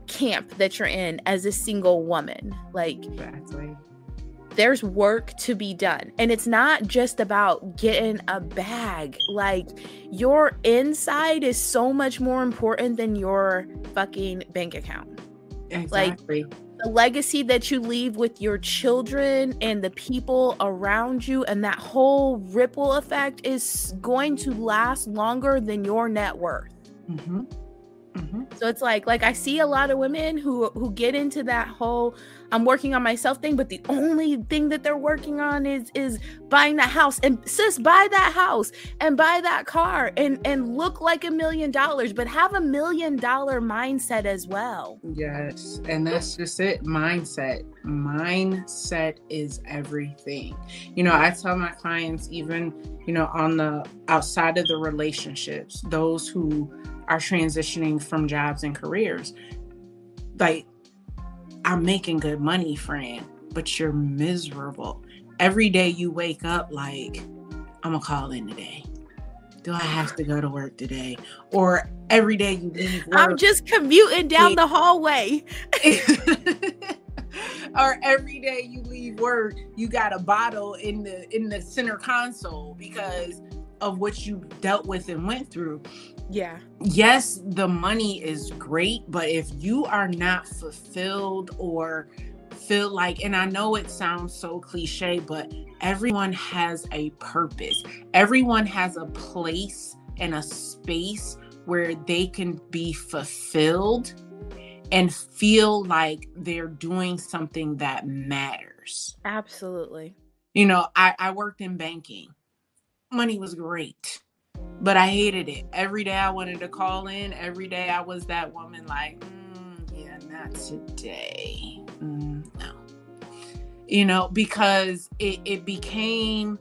camp that you're in as a single woman. Like, exactly. There's work to be done. And it's not just about getting a bag. Like, your inside is so much more important than your fucking bank account. Exactly. Like, the legacy that you leave with your children and the people around you and that whole ripple effect is going to last longer than your net worth. Mm-hmm. Mm-hmm. So it's like like I see a lot of women who who get into that whole I'm working on myself thing, but the only thing that they're working on is is buying that house and sis buy that house and buy that car and and look like a million dollars, but have a million dollar mindset as well. Yes, and that's just it. Mindset. Mindset is everything. You know, I tell my clients even, you know, on the outside of the relationships, those who are transitioning from jobs and careers. Like, I'm making good money, friend, but you're miserable. Every day you wake up, like, I'm gonna call in today. Do I have to go to work today? Or every day you leave work. I'm just commuting down the hallway. or every day you leave work, you got a bottle in the in the center console because of what you dealt with and went through. Yeah. Yes, the money is great, but if you are not fulfilled or feel like, and I know it sounds so cliche, but everyone has a purpose, everyone has a place and a space where they can be fulfilled and feel like they're doing something that matters. Absolutely. You know, I, I worked in banking. Money was great but I hated it. Every day I wanted to call in. Every day I was that woman, like, mm, yeah, not today. Mm, no. You know, because it, it became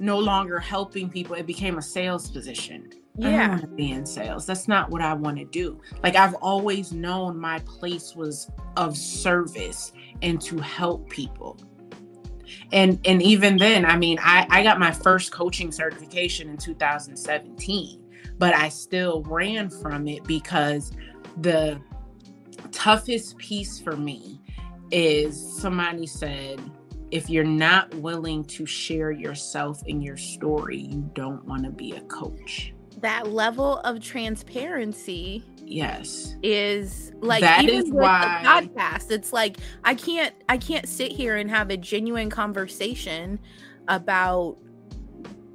no longer helping people, it became a sales position. Yeah. I want to be in sales. That's not what I want to do. Like, I've always known my place was of service and to help people and and even then i mean i i got my first coaching certification in 2017 but i still ran from it because the toughest piece for me is somebody said if you're not willing to share yourself and your story you don't want to be a coach that level of transparency yes. is like that even is with why the podcast it's like i can't i can't sit here and have a genuine conversation about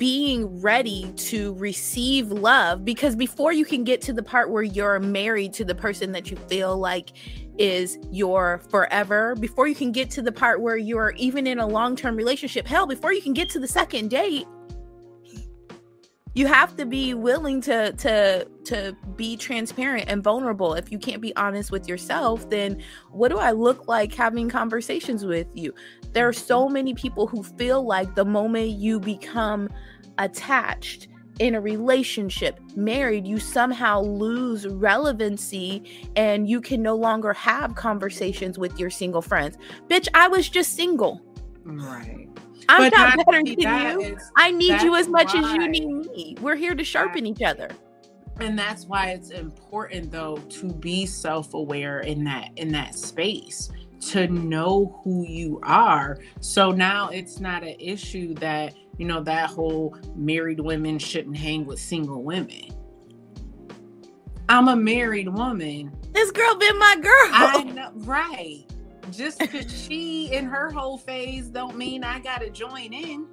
being ready to receive love because before you can get to the part where you're married to the person that you feel like is your forever before you can get to the part where you're even in a long-term relationship hell before you can get to the second date you have to be willing to to to be transparent and vulnerable. If you can't be honest with yourself then what do i look like having conversations with you? There are so many people who feel like the moment you become attached in a relationship married you somehow lose relevancy and you can no longer have conversations with your single friends. Bitch i was just single. Right I'm But not better than you. it's- I need you as much as you need me. We're here to sharpen each other. and that's why it's important though to be self-aware in that in that space to know who you are so now it's not an issue that you know that whole married women shouldn't hang with single women i'm a married woman This girl been my girl. i know right just because she and her whole phase don't mean i gotta join in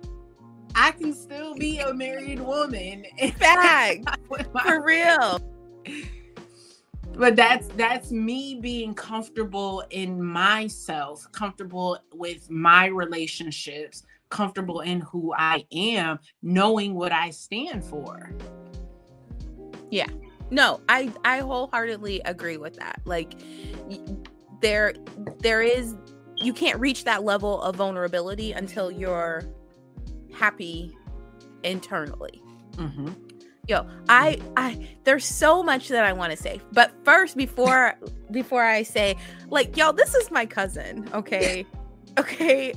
i can still be a married woman In Fact. For real. but that's that's me being comfortable in myself comfortable with my relationships comfortable in who i am knowing what i stand for Yeah. No, I I wholeheartedly agree with that. Like there there is you can't reach that level of vulnerability until you're happy internally. mm-hmm. Yo, I I there's so much that I want to say. But first before before I say like yo, this is my cousin, okay? Okay.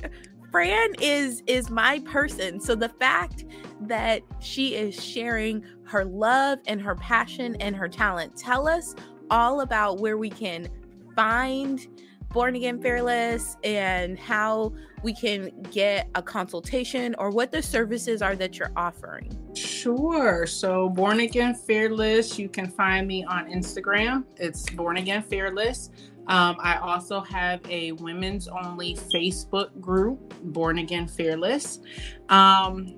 Fran is is my person. So the fact that she is sharing her love and her passion and her talent. Tell us all about where we can find Born Again Fearless and how we can get a consultation or what the services are that you're offering. Sure. So, Born Again Fearless, you can find me on Instagram. It's Born Again Fearless. Um, I also have a women's only Facebook group, Born Again Fearless. Um,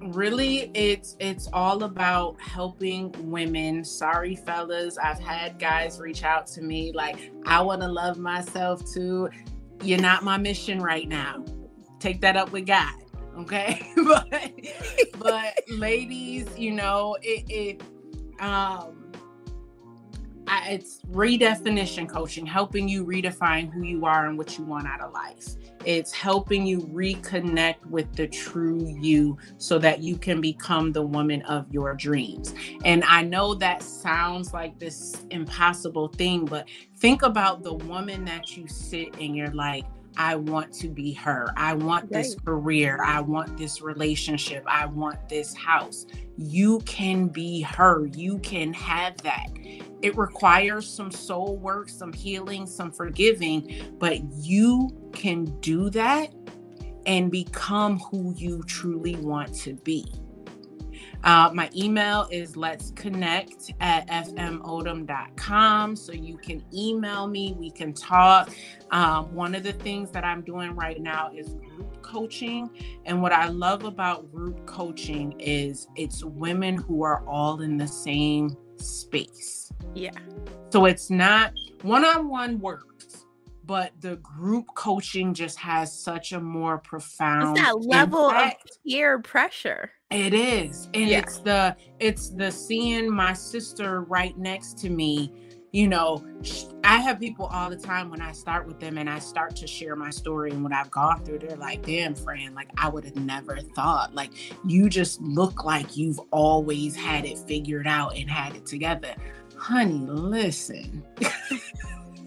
really, it's it's all about helping women. Sorry, fellas, I've had guys reach out to me like, "I want to love myself too." You're not my mission right now. Take that up with God okay but but ladies you know it, it um I, it's redefinition coaching helping you redefine who you are and what you want out of life it's helping you reconnect with the true you so that you can become the woman of your dreams and i know that sounds like this impossible thing but think about the woman that you sit and you're like I want to be her. I want this career. I want this relationship. I want this house. You can be her. You can have that. It requires some soul work, some healing, some forgiving, but you can do that and become who you truly want to be. Uh, my email is let's connect at fmodom.com. So you can email me, we can talk. Um, one of the things that I'm doing right now is group coaching. And what I love about group coaching is it's women who are all in the same space. Yeah. So it's not one on one works, but the group coaching just has such a more profound It's that level impact. of peer pressure. It is. And Yeah. it's the it's the seeing my sister right next to me. You know, I have people all the time when I start with them and I start to share my story and what I've gone through. They're like, damn, friend, like I would have never thought. Like, you just look like you've always had it figured out and had it together. Honey, listen.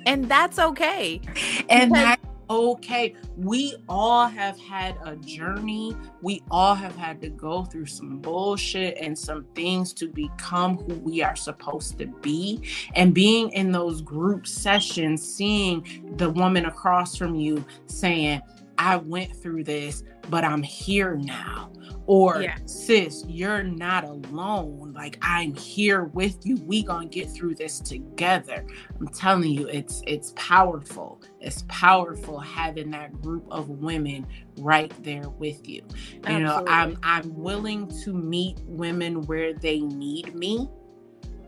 And that's okay. And Because- okay. We all have had a journey. We all have had to go through some bullshit and some things to become who we are supposed to be. And being in those group sessions, seeing the woman across from you saying, I went through this, but I'm here now. Or Yeah. sis, you're not alone. Like I'm here with you. We gonna get through this together. I'm telling you, it's it's powerful. It's powerful having that group of women right there with you. You know, I'm I'm willing to meet women where they need me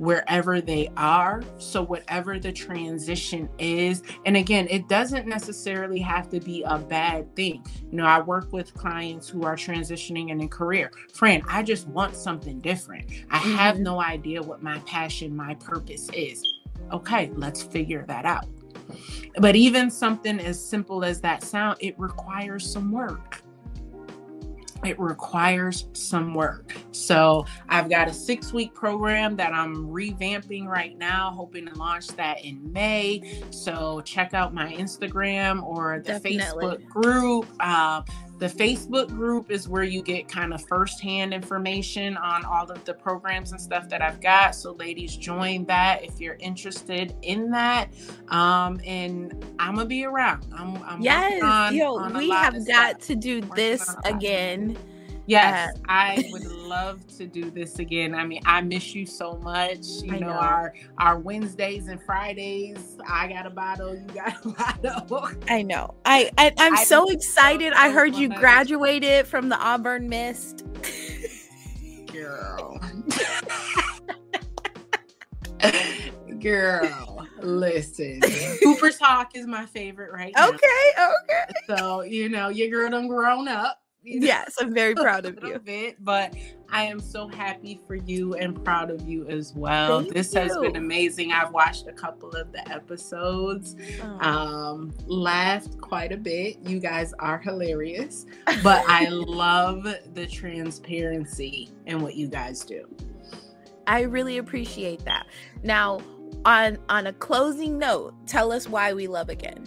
wherever they are. So, whatever the transition is, and again, it doesn't necessarily have to be a bad thing. You know, I work with clients who are transitioning in a career. Friend, I just want something different. I mm-hmm. have no idea what my passion, my purpose is. Okay, let's figure that out. But even something as simple as that sound, it requires some work it requires some work. So I've got a six week program that I'm revamping right now, hoping to launch that in May. So check out my Instagram or the Definitely. Facebook group. Uh, the Facebook group is where you get kind of firsthand information on all of the programs and stuff that I've got. So, ladies, join that if you're interested in that. Um, and I'm gonna be around. I'm, I'm yes, on, yo, on we have got stuff. to do this again. Yes, I would love to do this again. I mean, I miss you so much. You know, know, our our Wednesdays and Fridays. I got a bottle. You got a bottle. I know. I, I am so excited. So I heard you graduated from the Arbor Mist. Girl. Girl, listen. Cooper's Hawk is my favorite right now. Okay, okay. So, you know, your girl done grown up yes, I'm very proud of you. Bit, but I am so happy for you and proud of you as well. Thank this you. has been amazing. I've watched a couple of the episodes, um, laughed quite a bit. You guys are hilarious, but I love the transparency in what you guys do. I really appreciate that. Now, on on a closing note, tell us why we love again.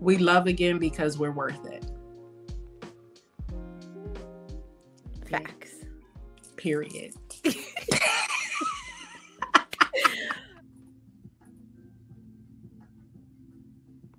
We love again because we're worth it. Facts. Period.